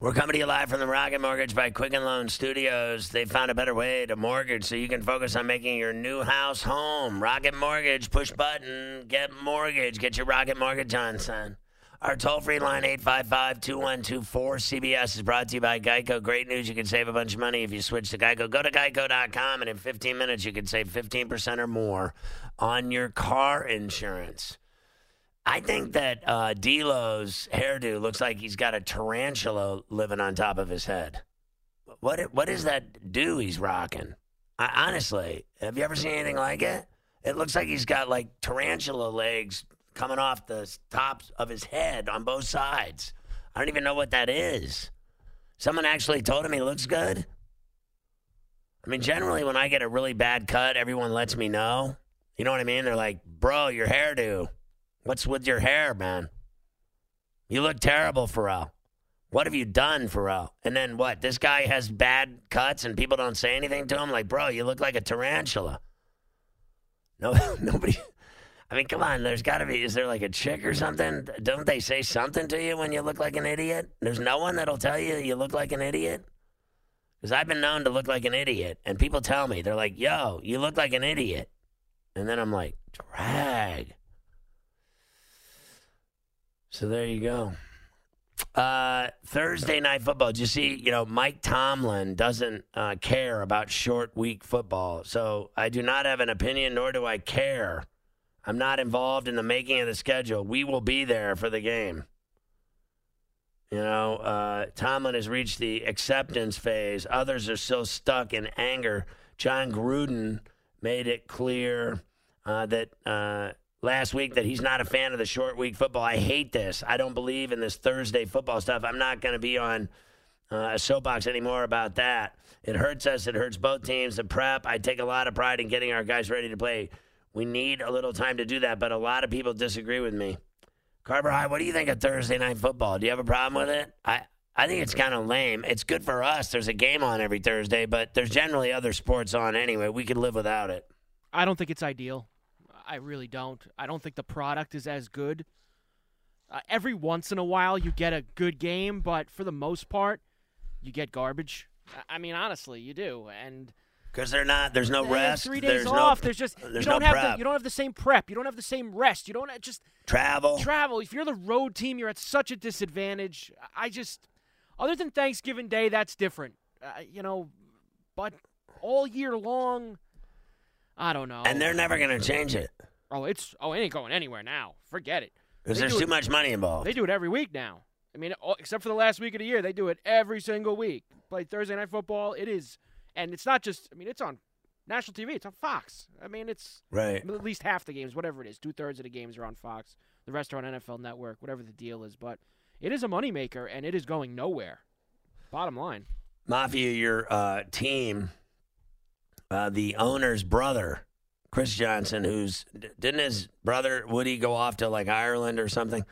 We're coming to you live from the Rocket Mortgage by Quicken Loan Studios. They found a better way to mortgage so you can focus on making your new house home. Rocket Mortgage, push button, get mortgage. Get your Rocket Mortgage on, son. Our toll free line, 855 2124 CBS, is brought to you by Geico. Great news. You can save a bunch of money if you switch to Geico. Go to geico.com, and in 15 minutes, you can save 15% or more on your car insurance. I think that uh, D'Lo's hairdo looks like he's got a tarantula living on top of his head. What what is that do he's rocking? I, honestly, have you ever seen anything like it? It looks like he's got like tarantula legs coming off the tops of his head on both sides. I don't even know what that is. Someone actually told him he looks good. I mean, generally, when I get a really bad cut, everyone lets me know. You know what I mean? They're like, bro, your hairdo. What's with your hair, man? You look terrible, Ferrall. What have you done, Ferrall? And then what? This guy has bad cuts and people don't say anything to him? Like, bro, you look like a tarantula. No, nobody. I mean, come on. There's got to be. Is there like a chick or something? Don't they say something to you when you look like an idiot? There's no one that'll tell you you look like an idiot. Because I've been known to look like an idiot, and people tell me they're like, "Yo, you look like an idiot," and then I'm like, "Drag." So there you go. Uh, Thursday night football. Did you see? You know, Mike Tomlin doesn't uh, care about short week football. So I do not have an opinion, nor do I care. I'm not involved in the making of the schedule. We will be there for the game. You know, uh, Tomlin has reached the acceptance phase. Others are still stuck in anger. Jon Gruden made it clear uh, that uh, last week that he's not a fan of the short week football. I hate this. I don't believe in this Thursday football stuff. I'm not going to be on uh, a soapbox anymore about that. It hurts us. It hurts both teams. The prep. I take a lot of pride in getting our guys ready to play. We need a little time to do that, but a lot of people disagree with me. Carver High, what do you think of Thursday night football? Do you have a problem with it? I, I think it's kind of lame. It's good for us. There's a game on every Thursday, but there's generally other sports on anyway. We could live without it. I don't think it's ideal. I really don't. I don't think the product is as good. Uh, every once in a while, you get a good game, but for the most part, you get garbage. I mean, honestly, you do. And because they're not. There's no rest. Three days there's off. No, there's just there's you don't no have prep. the you don't have the same prep. You don't have the same rest. You don't just travel. travel. If you're the road team, you're at such a disadvantage. I just, other than Thanksgiving Day, that's different. Uh, you know, but all year long, I don't know. and they're never going to change it oh, it's oh, it ain't going anywhere now. Forget it. because They there's do too it- much money involved. They do it every week now. I mean, all- except for the last week of the year, they do it every single week. Play Thursday night football. It is, and it's not just. I mean, it's on national TV. It's on Fox. I mean, it's Right. at least half the games, whatever it is. Two thirds of the games are on Fox. The rest are on NFL Network. Whatever the deal is, but it is a moneymaker, and it is going nowhere. Bottom line. Mafia, your uh, team, uh, the owner's brother, Chris Johnson, who's didn't his brother Woody go off to like Ireland or something,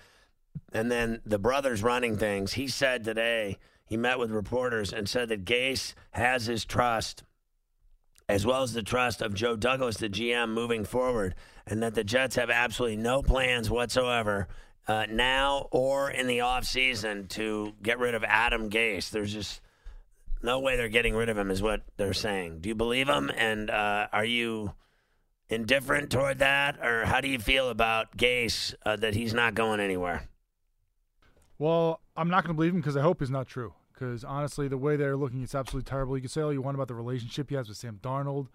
and then the brother's running things. He said today he met with reporters and said that Gase has his trust, as well as the trust of Joe Douglas, the GM, moving forward, and that the Jets have absolutely no plans whatsoever. Uh, now or in the offseason to get rid of Adam Gase. There's just no way they're getting rid of him, is what they're saying. Do you believe him? And uh, are you indifferent toward that, or how do you feel about Gase uh, that he's not going anywhere? Well, I'm not going to believe him because I hope it's not true. Because honestly, the way they're looking, it's absolutely terrible. You can say all you want about the relationship he has with Sam Darnold.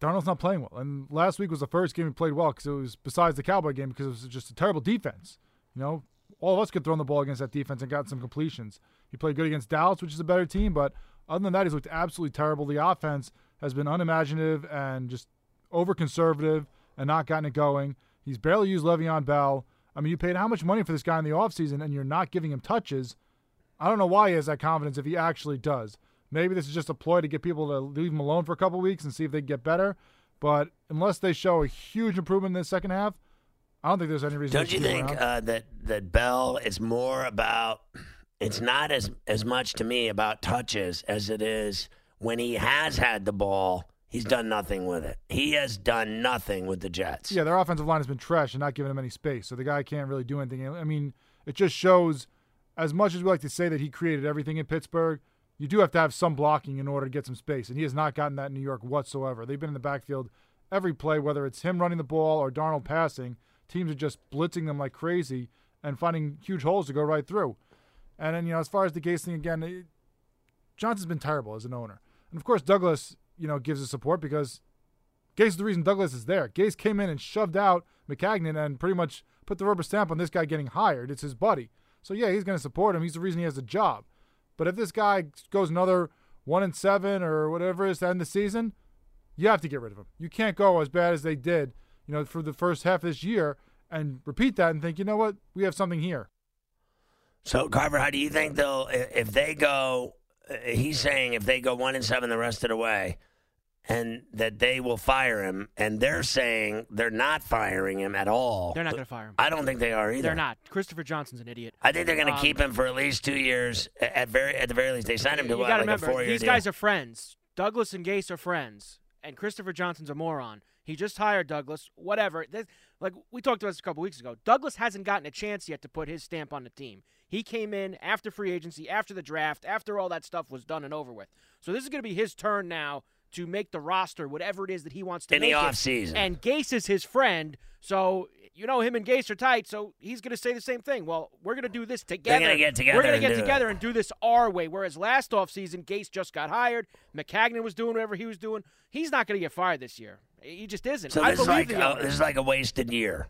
Darnold's not playing well, and last week was the first game he played well because it was besides the Cowboy game because it was just a terrible defense. You know, all of us could throw the ball against that defense and got some completions. He played good against Dallas, which is a better team, but other than that, he's looked absolutely terrible. The offense has been unimaginative and just over conservative and not gotten it going. He's barely used Le'Veon Bell. I mean, you paid how much money for this guy in the offseason and you're not giving him touches. I don't know why he has that confidence if he actually does. Maybe this is just a ploy to get people to leave him alone for a couple weeks and see if they get better. But unless they show a huge improvement in the second half, I don't think there's any reason. To Don't you think uh, that that Bell is more about? It's not as as much to me about touches as it is when he has had the ball. He's done nothing with it. He has done nothing with the Jets. Yeah, their offensive line has been trash and not giving him any space. So the guy can't really do anything. I mean, it just shows, as much as we like to say that he created everything in Pittsburgh, you do have to have some blocking in order to get some space. And he has not gotten that in New York whatsoever. They've been in the backfield every play, whether it's him running the ball or Darnold passing. Teams are just blitzing them like crazy and finding huge holes to go right through. And then, you know, as far as the Gase thing again, it, Johnson's been terrible as an owner. And of course, Douglas, you know, gives his support because Gase is the reason Douglas is there. Gase came in and shoved out Maccagnan and pretty much put the rubber stamp on this guy getting hired. It's his buddy. So yeah, he's going to support him. He's the reason he has a job. But if this guy goes another one and seven or whatever it is to end the season, you have to get rid of him. You can't go as bad as they did, you know, for the first half of this year and repeat that and think, you know what, we have something here. So Carver, how do you think they'll if they go? uh, He's saying if they go one and seven the rest of the way, and that they will fire him, and they're saying they're not firing him at all. They're not going to fire him. I don't think they are either. They're not. Christopher Johnson's an idiot. I think they're going to Um, keep him for at least two years. At very at the very least, they signed him to you what, got to like a remember, four-year these deal. guys are friends. Douglas and Gase are friends, and Christopher Johnson's a moron. He just hired Douglas. Whatever. This- like we talked about this a couple weeks ago. Douglas hasn't gotten a chance yet to put his stamp on the team. He came in after free agency, after the draft, after all that stuff was done and over with. So this is going to be his turn now to make the roster, whatever it is that he wants to In the make it. offseason. And Gase is his friend, so you know him and Gase are tight. So he's going to say the same thing. Well, we're going to do this together. gonna get together We're going to get do it. together and do this our way. Whereas last offseason, Gase just got hired. Maccagnan was doing whatever he was doing. He's not going to get fired this year. He just isn't. so I this is like a, this is like a wasted year.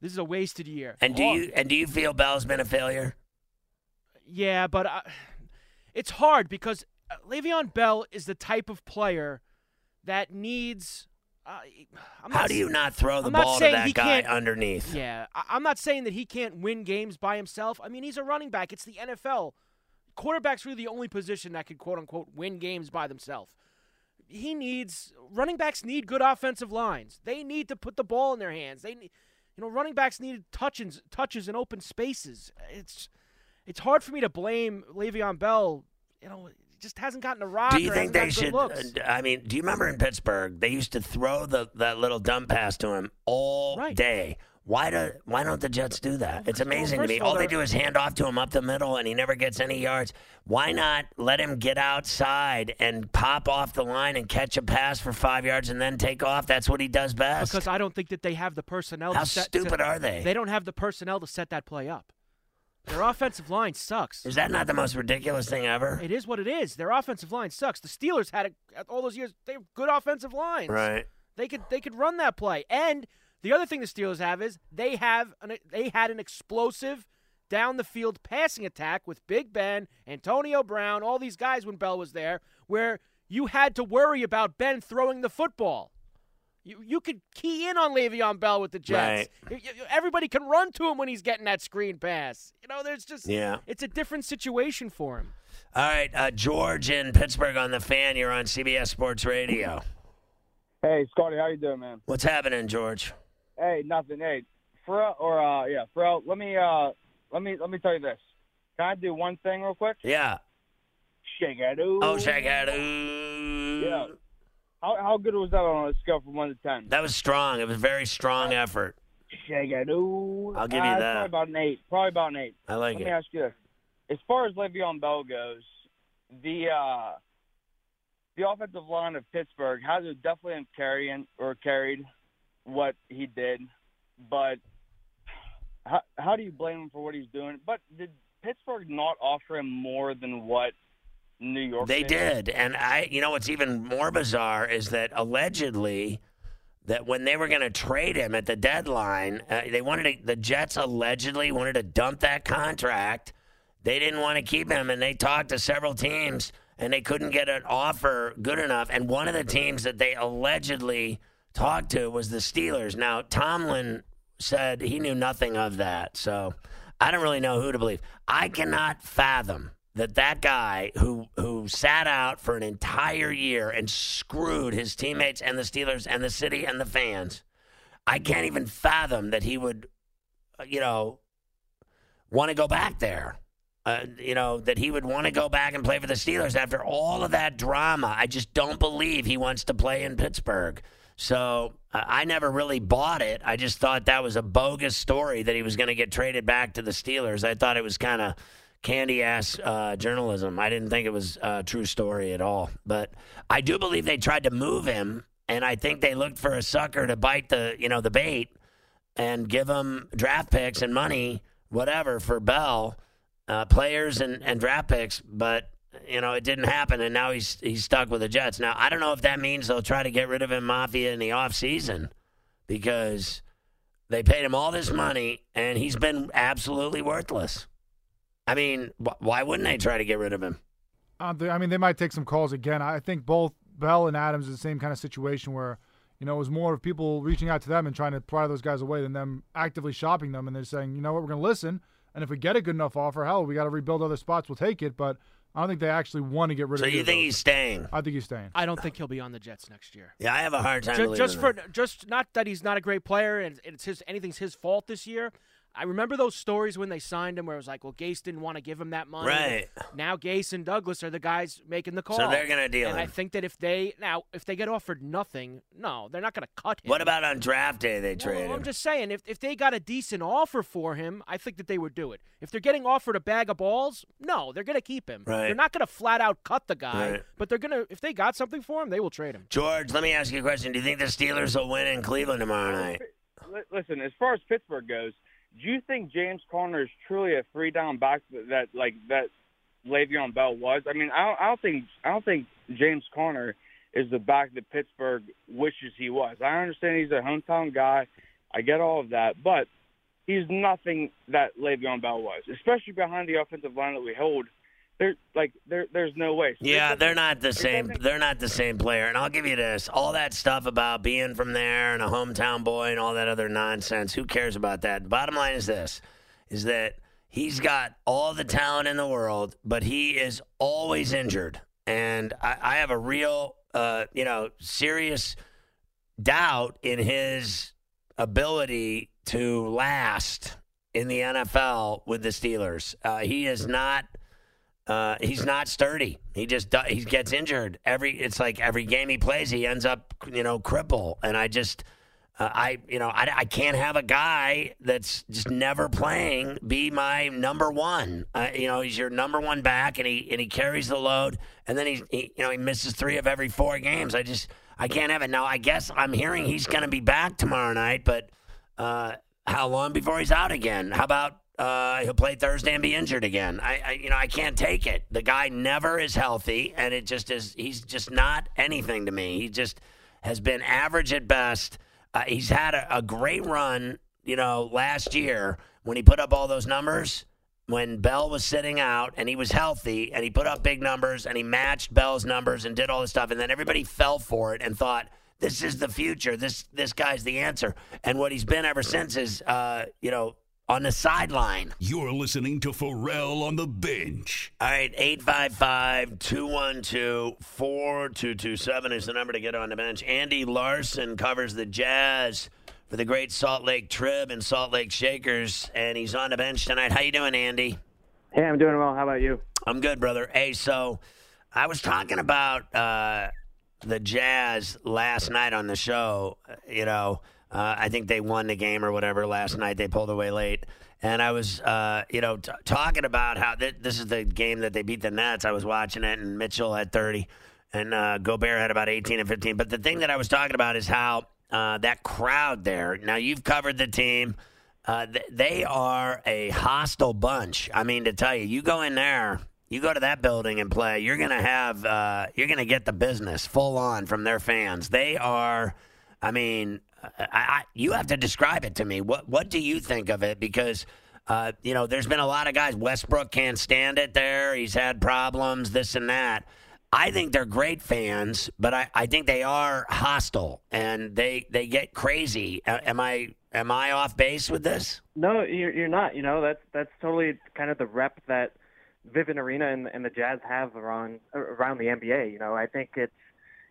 This is a wasted year. And do Oh, you and do you feel Bell's been a failure? Yeah, but uh, it's hard because uh, Le'Veon Bell is the type of player that needs. Uh, I'm How do you not throw the I'm ball to that guy underneath? Yeah, I- I'm not saying that he can't win games by himself. I mean, he's a running back. It's the NFL. Quarterback's really the only position that can quote unquote win games by themselves. He needs running backs need good offensive lines. They need to put the ball in their hands. They need, you know, running backs need touches touches in open spaces. It's it's hard for me to blame Le'Veon Bell. You know, he just hasn't gotten a rock. Do you think they should? uh, I mean, do you remember in Pittsburgh they used to throw the that little dumb pass to him all Right. day? Why do Why don't the Jets do that? It's Well, amazing to me. all, they do is hand off to him up the middle, and he never gets any yards. Why not let him get outside and pop off the line and catch a pass for five yards and then take off? That's what he does best. Because I don't think that they have the personnel. How to set, stupid to- are they? They don't have the personnel to set that play up. Their offensive line sucks. is that not the most ridiculous thing ever? It is what it is. Their offensive line sucks. The Steelers had a, all those years. They have good offensive lines. Right. They could they could run that play. And the other thing the Steelers have is they have an, they had an explosive down the field passing attack with Big Ben, Antonio Brown, all these guys when Bell was there, where you had to worry about Ben throwing the football. You you could key in on Le'Veon Bell with the Jets. You- you- Everybody can run to him when he's getting that screen pass. You know, there's just Yeah. it's a different situation for him. All right, uh, George in Pittsburgh on the fan. You're on CBS Sports Radio. Hey, Scotty, how you doing, man? What's happening, George? Hey, nothing. Hey, Ferrall, or uh, yeah, Ferrall. Let me uh, let me let me tell you this. Can I do one thing real quick? Yeah. Shake it, ooh. Oh, it. Yeah. How how good was that on a scale from one to ten? That was strong. It was a very strong effort. Shake it, ooh. I'll give you Uh, that. Probably about an eight. Probably about an eight. I like Let it. me ask you this: as far as Le'Veon Bell goes, the uh, the offensive line of Pittsburgh has definitely carrying or carried what he did, but how how do you blame him for what he's doing? But did Pittsburgh not offer him more than what New York? They did, and I. You know what's even more bizarre is that allegedly, that when they were going to trade him at the deadline, uh, they wanted to, the Jets allegedly wanted to dump that contract. They didn't want to keep him, and they talked to several teams, and they couldn't get an offer good enough. And one of the teams that they allegedly talked to was the Steelers. Now Tomlin said he knew nothing of that, so I don't really know who to believe. I cannot fathom that that guy who who sat out for an entire year and screwed his teammates and the Steelers and the city and the fans, I can't even fathom that he would, uh, you know, want to go back there. Uh, you know that he would want to go back and play for the Steelers after all of that drama. I just don't believe he wants to play in Pittsburgh. So I never really bought it. I just thought that was a bogus story that he was going to get traded back to the Steelers. I thought it was kind of candy ass uh, journalism. I didn't think it was a true story at all. But I do believe they tried to move him, and I think they looked for a sucker to bite the you know the bait and give him draft picks and money, whatever, for Bell, uh, players and, and draft picks. But you know, it didn't happen, and now he's he's stuck with the Jets. Now, I don't know if that means they'll try to get rid of him, Mafia, in the off season, because they paid him all this money, and he's been absolutely worthless. I mean, wh- why wouldn't they try to get rid of him? Uh, I mean, they might take some calls again. I think both Bell and Adams is the same kind of situation where, you know, it was more of people reaching out to them and trying to pry those guys away than them actively shopping them. And they're saying, you know what, we're going to listen. And if we get a good enough offer, hell, we got to rebuild other spots. We'll take it. But I don't think they actually want to get rid So of. So you think he's staying? I think he's staying. I don't think he'll be on the Jets next year. Yeah, I have a hard time Ju- believing just for that. just not that he's not a great player and it's his anything's his fault this year. I remember those stories when they signed him where it was like, well, Gase didn't want to give him that money. Right. Now Gase and Douglas are the guys making the call. So they're gonna deal And I think that if they now if they get offered nothing, no, they're not going to cut him. What about on draft day? They Well, trade I'm just saying, if, if they got a decent offer for him, I think that they would do it. If they're getting offered a bag of balls, no, they're going to keep him. Right. They're not going to flat out cut the guy, Right. but they're going to, if they got something for him, they will trade him. George, let me ask you a question. Do you think the Steelers will win in Cleveland tomorrow night? Listen, as far as Pittsburgh goes, do you think James Conner is truly a three down back that, like that Le'Veon Bell was? I mean, I don't, I don't think I don't think James Conner is the back that Pittsburgh wishes he was. I understand he's a hometown guy. I get all of that, but he's nothing that Le'Veon Bell was, especially behind the offensive line that we hold. There, like there, there's no way. So Yeah, they're doesn't- the same. They're not the same player. And I'll give you this: all that stuff about being from there and a hometown boy and all that other nonsense. Who cares about that? Bottom line is this: is that he's got all the talent in the world, but he is always injured. And I, I have a real, uh, you know, serious doubt in his ability to last in the NFL with the Steelers. Uh, he is not. Uh, he's not sturdy. He just he gets injured every. It's like every game he plays, he ends up you know cripple. And I just, uh, I you know I, I can't have a guy that's just never playing be my number one. Uh, you know he's your number one back, and he and he carries the load, and then he, you know he misses three of every four games. I just I can't have it. Now I guess I'm hearing he's going to be back tomorrow night, but uh, how long before he's out again? How about uh, he'll play Thursday and be injured again? I, I, you know, I can't take it. The guy never is healthy, and it just is. He's just not anything to me. He just has been average at best. Uh, he's had a, a great run, you know, last year when he put up all those numbers. When Bell was sitting out and he was healthy and he put up big numbers and he matched Bell's numbers and did all this stuff, and then everybody fell for it and thought this is the future. This this guy's the answer. And what he's been ever since is, uh, you know, on the sideline. You're listening to Ferrall on the bench. All right, 855 212 4227 is the number to get on the bench. Andy Larsen covers the Jazz for the great Salt Lake Trib and Salt Lake Shakers, and he's on the bench tonight. How you doing, Andy? Hey, I'm doing well. How about you? I'm good, brother. Hey, so I was talking about uh, the Jazz last night on the show. Uh, You know, uh, I think they won the game or whatever last night. They pulled away late. And I was, uh, you know, t- talking about how th- this is the game that they beat the Nets. I was watching it, and Mitchell had 30, and uh, Gobert had about 18 and 15. But the thing that I was talking about is how uh, that crowd there. Now, you've covered the team. Uh, th- they are a hostile bunch. I mean, to tell you, you go in there, you go to that building and play, you're gonna have, uh, you're gonna get the business full on from their fans. They are, I mean, I, I, you have to describe it to me. What, what do you think of it? Because. Uh, you know, there's been a lot of guys. Westbrook can't stand it there. He's had problems, this and that. I think they're great fans, but I, I think they are hostile and they they get crazy. Am I am I off base with this? No, you're you're not. You know, that's that's totally kind of the rep that Vivint Arena and, and the Jazz have around around the NBA. You know, I think it's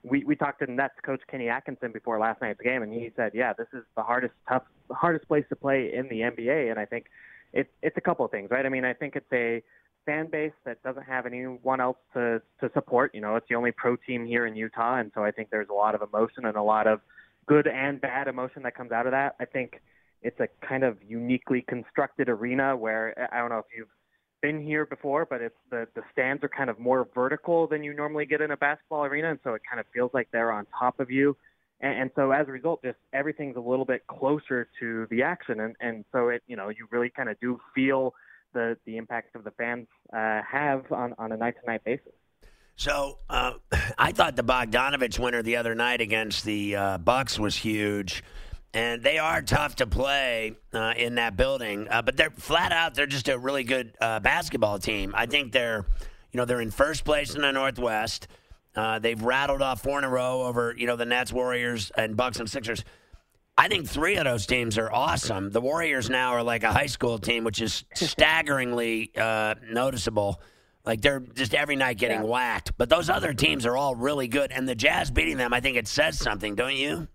we we talked to Nets coach Kenny Atkinson before last night's game, and he said, yeah, this is the hardest tough hardest place to play in the NBA, and I think it's it's a couple of things, right? I mean, I think it's a fan base that doesn't have anyone else to to support. You know, it's the only pro team here in Utah, and so I think there's a lot of emotion and a lot of good and bad emotion that comes out of that. I think it's a kind of uniquely constructed arena where I don't know if you've been here before, but it's the the stands are kind of more vertical than you normally get in a basketball arena, and so it kind of feels like they're on top of you. And, and so as a result, just everything's a little bit closer to the action, and and so it you know you really kind of do feel the the impact of the fans uh, have on on a night to night basis. So uh, I thought the Bogdanovic winner the other night against the uh, Bucks was huge and they are tough to play uh, in that building. Uh, but they're flat out; they're just a really good uh, basketball team. I think they're, you know, they're in first place in the Northwest. Uh, they've rattled off four in a row over, you know, the Nets, Warriors, and Bucks and Sixers. I think three of those teams are awesome. The Warriors now are like a high school team, which is staggeringly uh, noticeable. Like they're just every night getting yeah. whacked. But those other teams are all really good, and the Jazz beating them, I think it says something, don't you?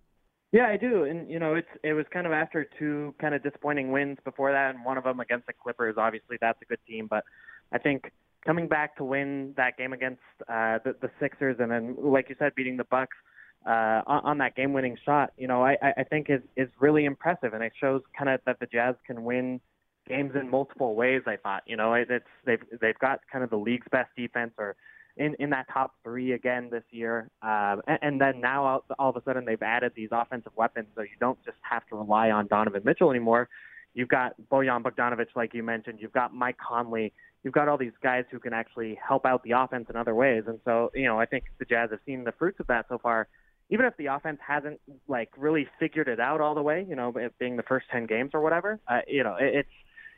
Yeah, I do, and you know, it's it was kind of after two kind of disappointing wins before that, and one of them against the Clippers. Obviously, that's a good team, but I think coming back to win that game against uh, the, the Sixers, and then, like you said, beating the Bucks uh, on, on that game-winning shot, you know, I, I think is is really impressive, and it shows kind of that the Jazz can win games in multiple ways. I thought, you know, it's they've they've got kind of the league's best defense, or in, in that top three again this year. Um, and, and then now all, all of a sudden they've added these offensive weapons, so you don't just have to rely on Donovan Mitchell anymore. You've got Bojan Bogdanovic, like you mentioned. You've got Mike Conley. You've got all these guys who can actually help out the offense in other ways. And so, you know, I think the Jazz have seen the fruits of that so far. Even if the offense hasn't like really figured it out all the way, you know, it being the first ten games or whatever, uh, you know, it, it's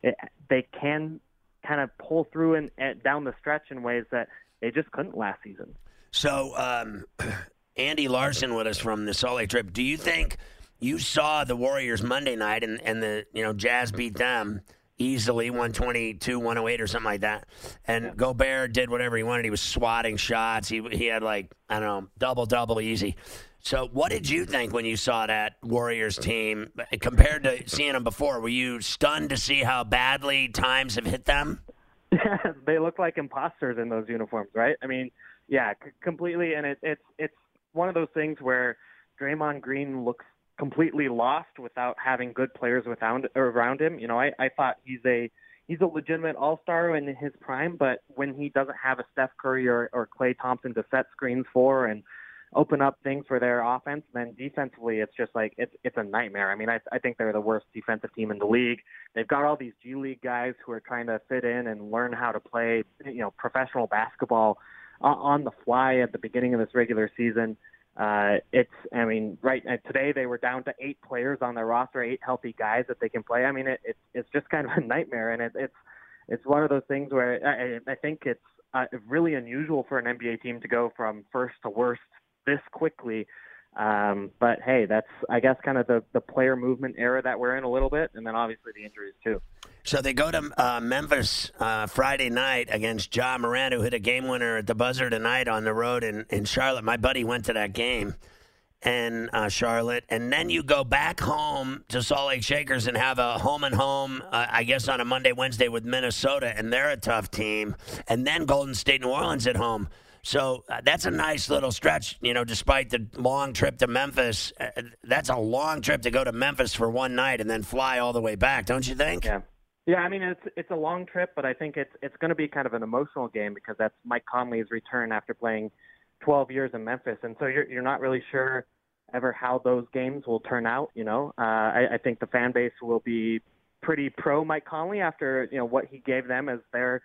it, they can kind of pull through and, and down the stretch in ways that they just couldn't last season. So, um, Andy Larsen with us from the Salt Lake Trib. Do you think you saw the Warriors Monday night and, and the you know Jazz beat them easily 122 108 or something like that and yeah. Gobert did whatever he wanted he was swatting shots he he had like I don't know double double easy so what did you think when you saw that Warriors team compared to seeing them before were you stunned to see how badly times have hit them they look like imposters in those uniforms, right? I mean, yeah, c- completely. And it, it's it's one of those things where Draymond Green looks completely lost without having good players without around him. You know, I, I thought he's a he's a legitimate all star in his prime, but when he doesn't have a Steph Curry or, or Klay Thompson to set screens for and open up things for their offense. And then defensively, it's just like it's it's a nightmare. I mean, I I think they're the worst defensive team in the league. They've got all these G League guys who are trying to fit in and learn how to play, you know, professional basketball on the fly at the beginning of this regular season. Uh, it's, I mean, right uh, today they were down to eight players on their roster, eight healthy guys that they can play. I mean, it, it's it's just kind of a nightmare, and it, it's it's one of those things where I, I think it's uh, really unusual for an NBA team to go from first to worst this quickly. Um, but hey, that's I guess kind of the the player movement era that we're in a little bit, and then obviously the injuries too. So they go to uh, Memphis uh, Friday night against Ja Morant, who hit a game winner at the buzzer tonight on the road in, in Charlotte. My buddy went to that game in uh, Charlotte, and then you go back home to Salt Lake Shakers and have a home and home, uh, I guess, on a Monday, Wednesday with Minnesota, and they're a tough team, and then Golden State, New Orleans at home. So uh, that's a nice little stretch, you know, despite the long trip to Memphis. Uh, that's a long trip to go to Memphis for one night and then fly all the way back, don't you think? Yeah. Yeah, I mean it's it's a long trip, but I think it's it's going to be kind of an emotional game because that's Mike Conley's return after playing 12 years in Memphis, and so you're you're not really sure ever how those games will turn out. You know, uh, I, I think the fan base will be pretty pro Mike Conley after you know what he gave them as their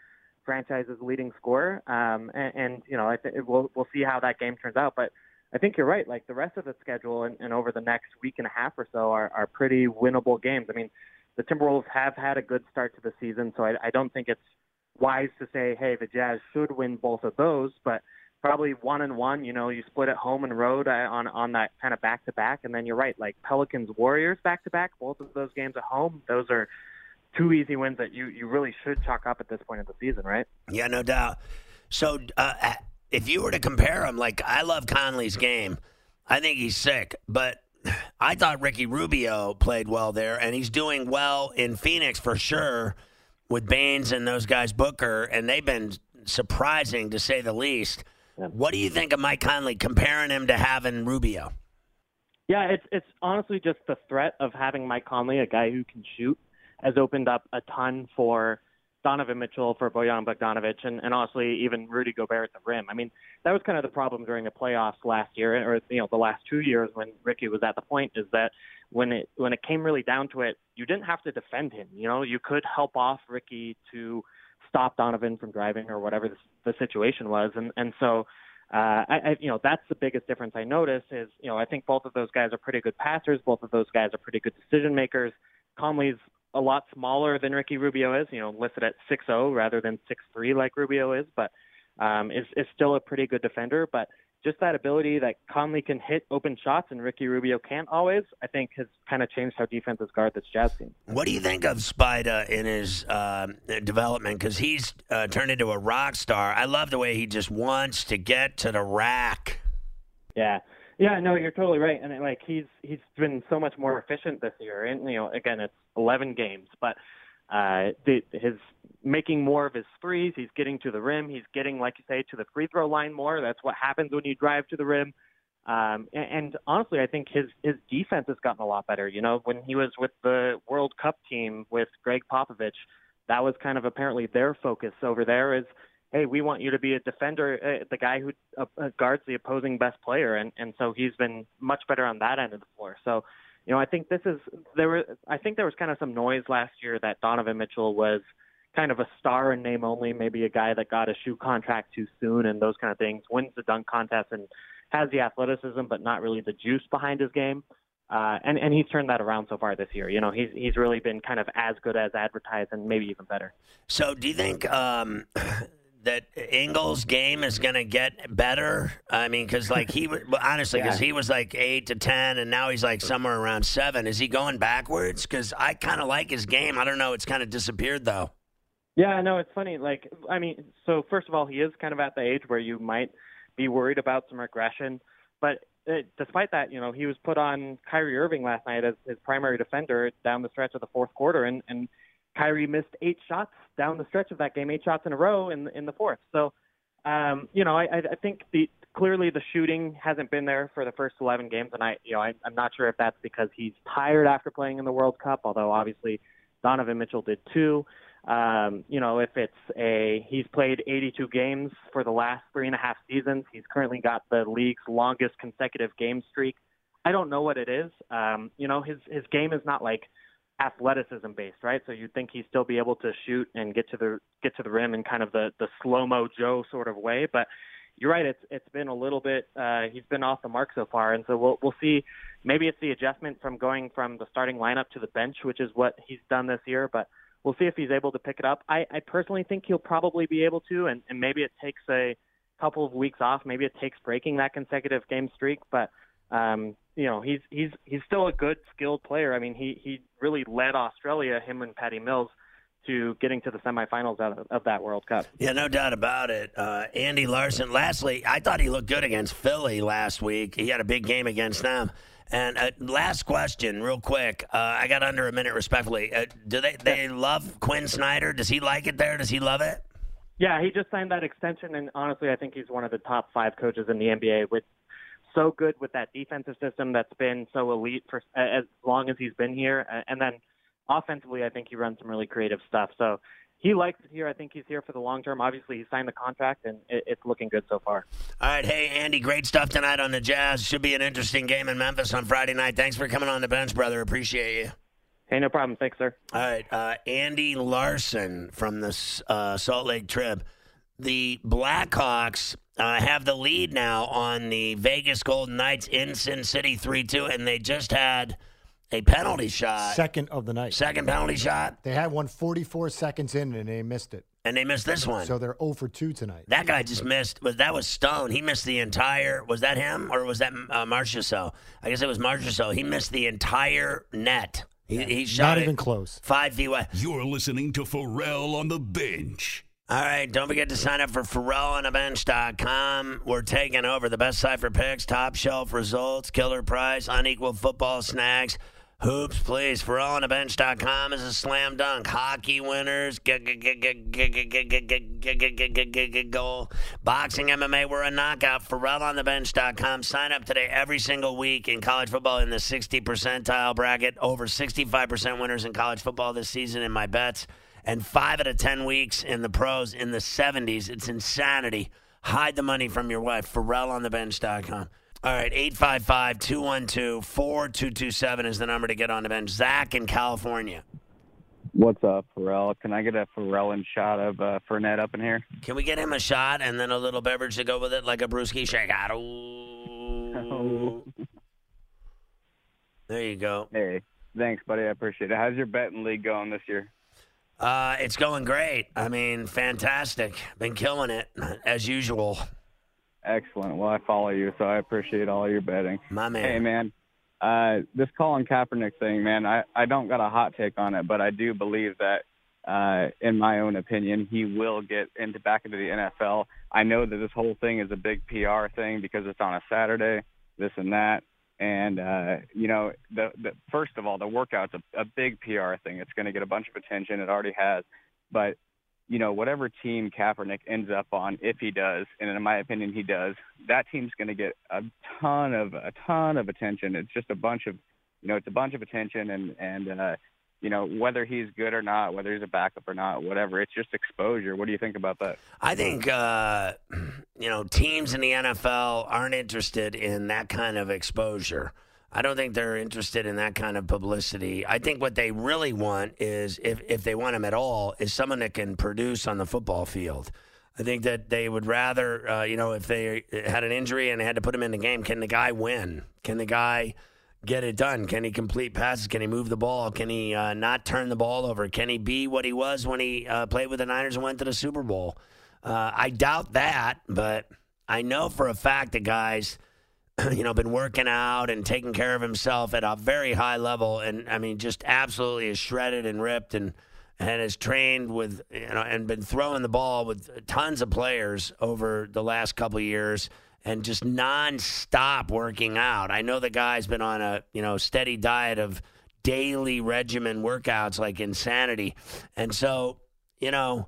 franchise's leading scorer. Um, and, and you know, I think we'll we'll see how that game turns out. But I think you're right. Like the rest of the schedule and, and over the next week and a half or so are, are pretty winnable games. I mean, the Timberwolves have had a good start to the season, so I, I don't think it's wise to say, hey, the Jazz should win both of those, but probably one and one. You know, you split at home and road uh, on on that kind of back to back, and then you're right, like Pelicans Warriors back to back, both of those games at home. Those are two easy wins that you you really should chalk up at this point of the season, right? Yeah, no doubt. So uh, if you were to compare him, like I love Conley's game, I think he's sick, but I thought Ricky Rubio played well there, and he's doing well in Phoenix for sure with Baynes and those guys, Booker, and they've been surprising to say the least. What do you think of Mike Conley comparing him to having Rubio? Yeah, it's it's honestly just the threat of having Mike Conley, a guy who can shoot, has opened up a ton for Donovan Mitchell, for Bojan Bogdanovic, and, and honestly even Rudy Gobert at the rim. I mean, that was kind of the problem during the playoffs last year, or you know the last two years when Ricky was at the point, is that when it when it came really down to it, you didn't have to defend him. You know, you could help off Ricky to stop Donovan from driving or whatever the, the situation was, and and so. Uh, I, I, you know, that's the biggest difference I notice is, you know, I think both of those guys are pretty good passers. Both of those guys are pretty good decision makers. Conley's a lot smaller than Ricky Rubio is, you know, listed at 6'0 rather than 6'3 like Rubio is, but um, is, is still a pretty good defender. But just that ability that Conley can hit open shots and Ricky Rubio can't always, I think has kind of changed how defenses guard this Jazz team. What do you think of Spida in his uh, development? Because he's uh, turned into a rock star. I love the way he just wants to get to the rack. Yeah. Yeah, no, you're totally right, and like he's he's been so much more efficient this year. And you know, again, it's 11 games, but uh, the, his making more of his threes. He's getting to the rim. He's getting, like you say, to the free throw line more. That's what happens when you drive to the rim. Um, and, and honestly, I think his his defense has gotten a lot better. You know, when he was with the World Cup team with Gregg Popovich, that was kind of apparently their focus over there. Is hey, we want you to be a defender, uh, the guy who uh, guards the opposing best player, and and so he's been much better on that end of the floor. So, you know, I think this is there were I think there was kind of some noise last year that Donovan Mitchell was kind of a star in name only, maybe a guy that got a shoe contract too soon and those kind of things, wins the dunk contest and has the athleticism but not really the juice behind his game. Uh, and and he's turned that around so far this year. You know, he's he's really been kind of as good as advertised and maybe even better. So, do you think um, that Ingles' game is going to get better? I mean, because like he honestly, because yeah. he was like eight to ten, and now he's like somewhere around seven. Is he going backwards? Because I kind of like his game. I don't know. It's kind of disappeared though. Yeah, no, it's funny. Like, I mean, so first of all, he is kind of at the age where you might be worried about some regression, but it, despite that, you know, he was put on Kyrie Irving last night as his primary defender down the stretch of the fourth quarter, and and Kyrie missed eight shots down the stretch of that game, eight shots in a row in in the fourth. So, um, you know, I I think the clearly the shooting hasn't been there for the first 11 games, and I you know I, I'm not sure if that's because he's tired after playing in the World Cup, although obviously Donovan Mitchell did too. Um, you know, if it's a he's played 82 games for the last three and a half seasons. He's currently got the league's longest consecutive game streak. I don't know what it is. Um, you know, his his game is not like athleticism based, right? So you'd think he'd still be able to shoot and get to the get to the rim in kind of the the slow mo Joe sort of way, but you're right. It's it's been a little bit. Uh, he's been off the mark so far, and so we'll we'll see. Maybe it's the adjustment from going from the starting lineup to the bench, which is what he's done this year. But we'll see if he's able to pick it up. I, I personally think he'll probably be able to, and, and maybe it takes a couple of weeks off. Maybe it takes breaking that consecutive game streak, but um, you know he's he's he's still a good skilled player. I mean he he really led Australia, him and Patty Mills, to getting to the semifinals of, of that World Cup. Yeah, no doubt about it. Uh, Andy Larsen. Lastly, I thought he looked good against Philly last week. He had a big game against them. And uh, last question, real quick. Uh, I got under a minute, respectfully. Uh, do they they love Quin Snyder? Does he like it there? Does he love it? Yeah, he just signed that extension, and honestly, I think he's one of the top five coaches in the NBA. With so good with that defensive system that's been so elite for as long as he's been here, and then offensively, I think he runs some really creative stuff. So he likes it here. I think he's here for the long term. Obviously, he signed the contract, and it's looking good so far. All right, hey Andy, great stuff tonight on the Jazz. Should be an interesting game in Memphis on Friday night. Thanks for coming on the bench, brother. Appreciate you. Hey, no problem. Thanks, sir. All right, uh, Andy Larsen from the uh, Salt Lake Trib. The Blackhawks uh, have the lead now on the Vegas Golden Knights in Sin City 3 2, and they just had a penalty shot. Second of the night. Second penalty shot. They had one 44 seconds in and they missed it. And they missed this one. So they're 0 for 2 tonight. That guy just missed. Was that was Stone? He missed the entire. Was that him or was that uh, Marchessault? I guess it was Marchessault. He missed the entire net He, he shot Not it even close. five feet away. You're listening to Ferrall on the bench. All right, don't forget to sign up for FerrallOnTheBench.com. We're taking over the best site for picks, top shelf results, killer price, unequal football snacks, hoops, please. FerrallOnTheBench.com is a slam dunk. Hockey winners, goal. Boxing, MMA, we're a knockout. FerrallOnTheBench.com. Sign up today every single week in college football in the 60 percentile bracket. Over 65% winners in college football this season in my bets and five out of 10 weeks in the pros in the 70s. It's insanity. Hide the money from your wife. FerrallOnTheBench.com. All right, 855 212 4227 is the number to get on the bench. Zach in California. What's up, Ferrall? Can I get a Pharrellan shot of uh, Fournette up in here? Can we get him a shot and then a little beverage to go with it, like a brewski shake out? Ooh. There you go. Hey, thanks, buddy. I appreciate it. How's your betting league going this year? Uh, it's going great. I mean, fantastic. Been killing it as usual. Excellent. Well, I follow you, so I appreciate all your betting. My man. Hey, man. Uh, this Colin Kaepernick thing, man, I, I don't got a hot take on it, but I do believe that, uh, in my own opinion, he will get into back into the NFL. I know that this whole thing is a big PR thing because it's on a Saturday, this and that. And uh, you know, the, the first of all, the workout's a, a big PR thing. It's going to get a bunch of attention. It already has. But you know, whatever team Kaepernick ends up on, if he does, and in my opinion he does, that team's going to get a ton of a ton of attention. It's just a bunch of, you know, it's a bunch of attention, and and uh, you know, whether he's good or not, whether he's a backup or not, whatever, it's just exposure. What do you think about that? I think uh, you know teams in the NFL aren't interested in that kind of exposure. I don't think they're interested in that kind of publicity. I think what they really want is, if if they want him at all, is someone that can produce on the football field. I think that they would rather, uh, you know, if they had an injury and they had to put him in the game, can the guy win? Can the guy get it done? Can he complete passes? Can he move the ball? Can he uh, not turn the ball over? Can he be what he was when he uh, played with the Niners and went to the Super Bowl? Uh, I doubt that, but I know for a fact that guys, you know, been working out and taking care of himself at a very high level, and I mean, just absolutely is shredded and ripped and and has trained with you know and been throwing the ball with tons of players over the last couple years and just nonstop working out. I know the guy's been on a you know steady diet of daily regimen workouts like insanity, and so you know.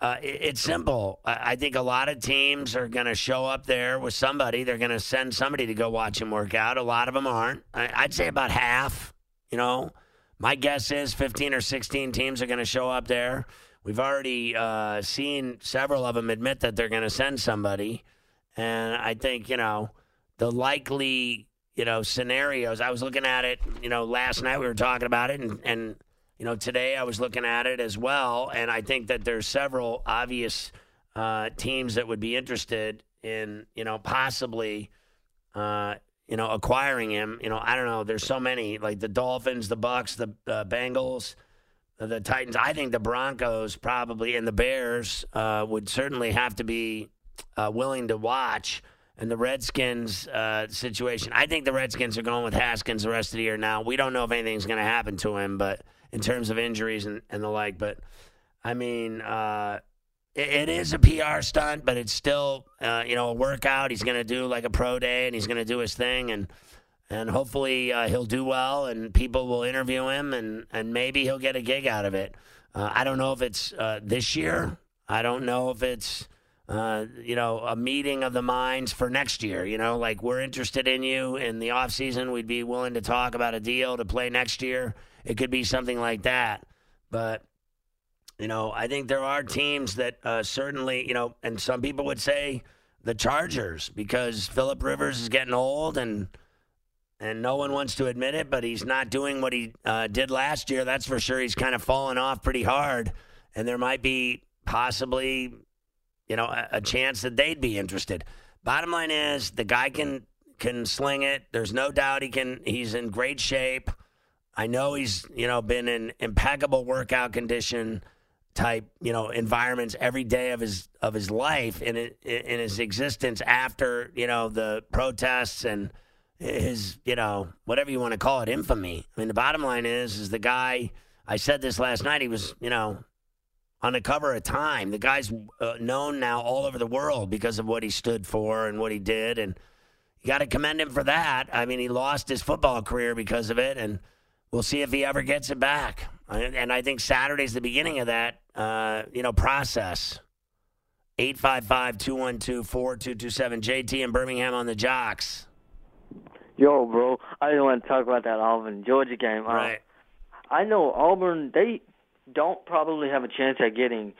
Uh, it, it's simple. I, I think a lot of teams are going to show up there with somebody. They're going to send somebody to go watch him work out. A lot of them aren't. I, I'd say about half. You know, my guess is 15 or 16 teams are going to show up there. We've already uh, seen several of them admit that they're going to send somebody. And I think, you know, the likely, you know, scenarios, I was looking at it, you know, last night we were talking about it, and, and you know, today I was looking at it as well. And I think that there's several obvious uh, teams that would be interested in, you know, possibly, uh, you know, acquiring him. You know, I don't know. There's so many, like the Dolphins, the Bucs, the uh, Bengals, the Titans. I think the Broncos probably and the Bears uh, would certainly have to be uh, willing to watch. And the Redskins uh, situation, I think the Redskins are going with Haskins the rest of the year. Now we don't know if anything's going to happen to him, but in terms of injuries and, and the like, but I mean, uh, it, it is a PR stunt, but it's still uh, you know a workout. He's going to do like a pro day, and he's going to do his thing, and and hopefully uh, he'll do well, and people will interview him, and and maybe he'll get a gig out of it. Uh, I don't know if it's uh, this year. I don't know if it's uh, you know a meeting of the minds for next year. You know, like we're interested in you in the off season. We'd be willing to talk about a deal to play next year. It could be something like that, but you know, I think there are teams that uh, certainly, you know, and some people would say the Chargers because Philip Rivers is getting old and and no one wants to admit it, but he's not doing what he uh, did last year. That's for sure. He's kind of fallen off pretty hard, and there might be possibly, you know, a, a chance that they'd be interested. Bottom line is the guy can can sling it. There's no doubt he can. He's in great shape. I know he's you know been in impeccable workout condition type you know environments every day of his of his life in it, in his existence after you know the protests and his, you know, whatever you want to call it, infamy. I mean, the bottom line is, is the guy. I said this last night. He was, you know, on the cover of Time. The guy's uh, known now all over the world because of what he stood for and what he did, and you got to commend him for that. I mean, he lost his football career because of it, and we'll see if he ever gets it back. And and I think Saturday's the beginning of that, uh, you know, process. 855-212-4227. JT in Birmingham on the Jox. Yo, bro, I didn't want to talk about that Auburn Georgia game. Um, Right. I know Auburn they don't probably have a chance at getting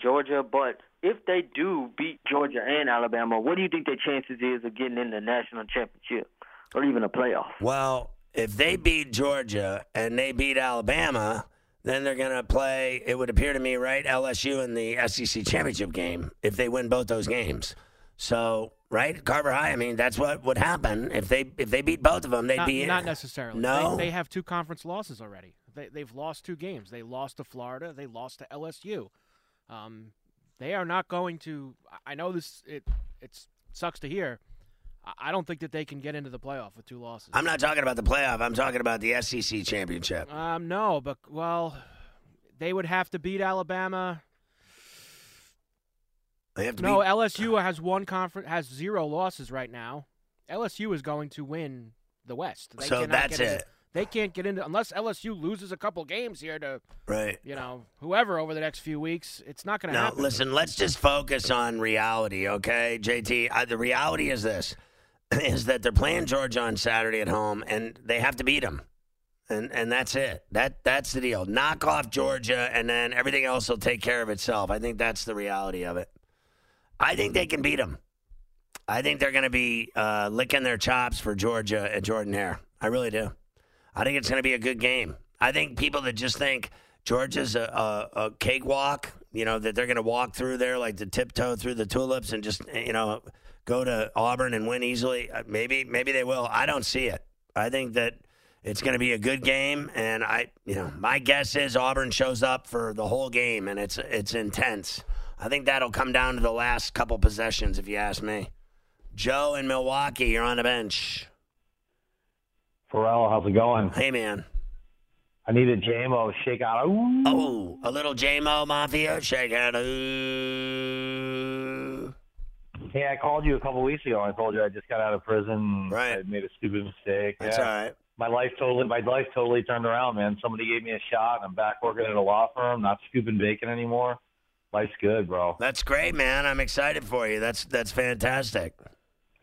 Georgia, but if they do beat Georgia and Alabama, what do you think their chances is of getting in the national championship or even a playoff? Well, if they beat Georgia and they beat Alabama, then they're going to play, it would appear to me, right? LSU in the SEC championship game if they win both those games. So, right? Carver High, I mean, that's what would happen. If they if they beat both of them, they'd Not, be not necessarily. No? They, they have two conference losses already. They, they've lost two games. They lost to Florida. They lost to LSU. Um, they are not going to. I- know this. It it sucks to hear. I- don't think that they can get into the playoff with two losses. I'm not talking about the playoff. I'm talking about the SEC championship. Um, no, but well, they would have to beat Alabama. They have to No, beat LSU has one conference has zero losses right now. LSU is going to win the West. They So that's get it. They can't get into unless LSU loses a couple games here to Right. you know whoever over the next few weeks. It's not going to No, happen. listen, let's just focus on reality, okay, JT? Uh, the reality is this is that they're playing Georgia on Saturday at home and they have to beat them. And and that's it. That that's the deal. Knock off Georgia and then everything else will take care of itself. I think that's the reality of it. I think they can beat them. I think they're going to be uh, licking their chops for Georgia and Jordan Hare. I really do. I think it's going to be a good game. I think people that just think Georgia's a, a, a cakewalk, you know, that they're going to walk through there like the tiptoe through the tulips and just, you know, go to Auburn and win easily. Uh, Maybe, maybe they will. I don't see it. I think that it's going to be a good game, and I, you know, my guess is Auburn shows up for the whole game, and it's it's intense. I think that'll come down to the last couple possessions, if you ask me. Joe in Milwaukee, you're on the bench. Ferrall, how's it going? Hey, man. I need a JMO shake out. Ooh. Oh, a little JMO Mafia shake out. Ooh. Hey, I called you a couple weeks ago. I told you I just got out of prison. Right. I made a stupid mistake. That's yeah. all right. My life totally, my life totally turned around, man. Somebody gave me a shot. I'm back working at a law firm, not scooping bacon anymore. Life's good, bro. That's great, man. I'm excited for you. That's that's fantastic.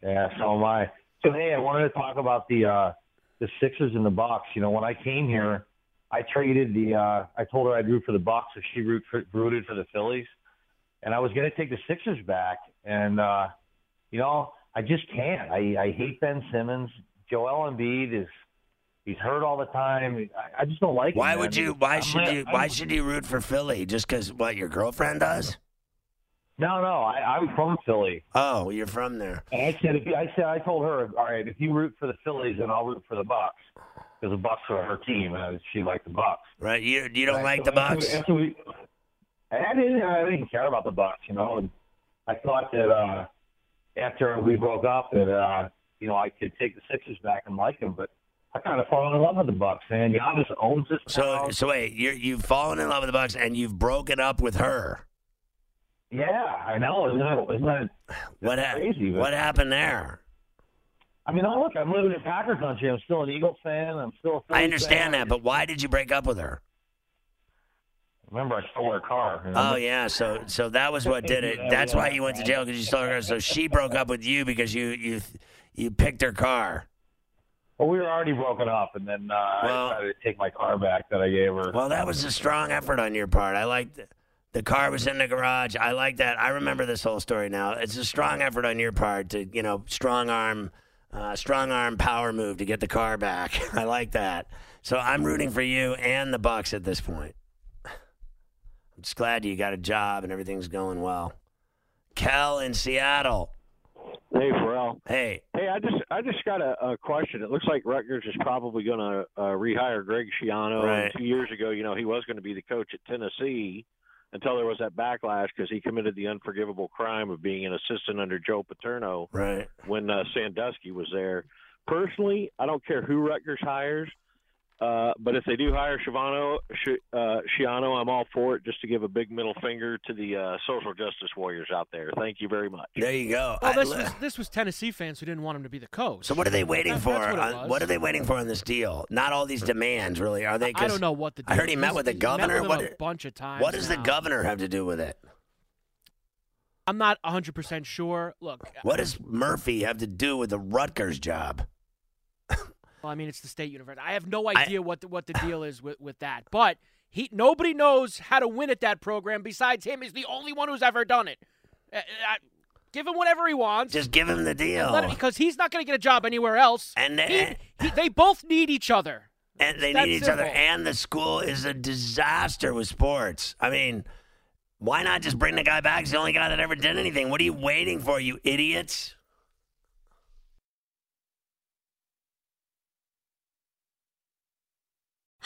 Yeah, so am I. So hey, I wanted to talk about the uh the Sixers in the Bucks. You know, when I came here, I traded the uh I told her I'd root for the Bucks if she root for, rooted for the Phillies. And I was gonna take the Sixers back and uh you know, I just can't. I, I hate Ben Simmons. Joel Embiid is he's hurt all the time. I, I just don't like him. Why man. would you? Why I'm should like- you? Why I'm- should you root for Philly? Just because what your girlfriend does? No, no, I, I'm from Philly. Oh, you're from there. And I said, if you, I said, I told her, all right, if you root for the Phillies, then I'll root for the Bucks because the Bucks are her team, and she liked the Bucks. Right? You you don't Right, like so the Bucks? After we, I didn't, I didn't care about the Bucks, you know. And I thought that uh, after we broke up, that uh, you know I could take the Sixers back and like them, but I kind of fallen in love with the Bucks, man. Giannis owns this So town. so wait, you you've fallen in love with the Bucks and you've broken up with her. Yeah, I know. Isn't that, isn't that What hap- crazy? but- What happened there? I mean, oh, look, I'm living in Packer country. I'm still an Eagle fan. I'm still. A I understand fan. that, but why did you break up with her? Remember, I stole her car. you know? Oh yeah, so so that was what did it. That's why you went to jail because you stole her car. So she broke up with you because you you you picked her car. Well, we were already broken up, and then uh, Well- I decided to take my car back that I gave her. Well, that was a strong effort on your part. I liked it. The car was in the garage. I like that. I remember this whole story now. It's a strong effort on your part to you know strong arm, uh, strong arm power move to get the car back. I like that. So I'm rooting for you and the Bucks at this point. I'm just glad you got a job and everything's going well. Kel in Seattle. Hey, Ferrall. Hey. Hey, I just I just got a, a question. It looks like Rutgers is probably going to uh, rehire Greg Schiano. Right. Two years ago, you know, he was going to be the coach at Tennessee until there was that backlash because he committed the unforgivable crime of being an assistant under Joe Paterno Right. when uh, Sandusky was there. personally, I don't care who Rutgers hires. Uh, but if they do hire Shivano, Sh- uh, Schiano, I'm all for it. Just to give a big middle finger to the uh, social justice warriors out there. Thank you very much. There you go. Well, I- this li- was this was Tennessee fans who didn't want him to be the coach. so what are they waiting That- for? that's what it on- was. what are they waiting for in this deal? Not all these demands, really, are they? I 'Cause don't know what the. I heard he met with the governor. Met with what a bunch of times. What does the governor have to do with it? I'm not 100 percent sure. Look, What does Murphy have to do with the Rutgers job? Well, I mean, it's the state university. I have no idea what the, what the deal is with, with that. But he nobody knows how to win at that program besides him. He's the only one who's ever done it. Uh, uh, give him whatever he wants. Just give him the deal. Him- because he's not going to get a job anywhere else. And they, he- they both need each other. and they need each other. And the school is a disaster with sports. I mean, why not just bring the guy back? He's the only guy that ever did anything. What are you waiting for, you idiots?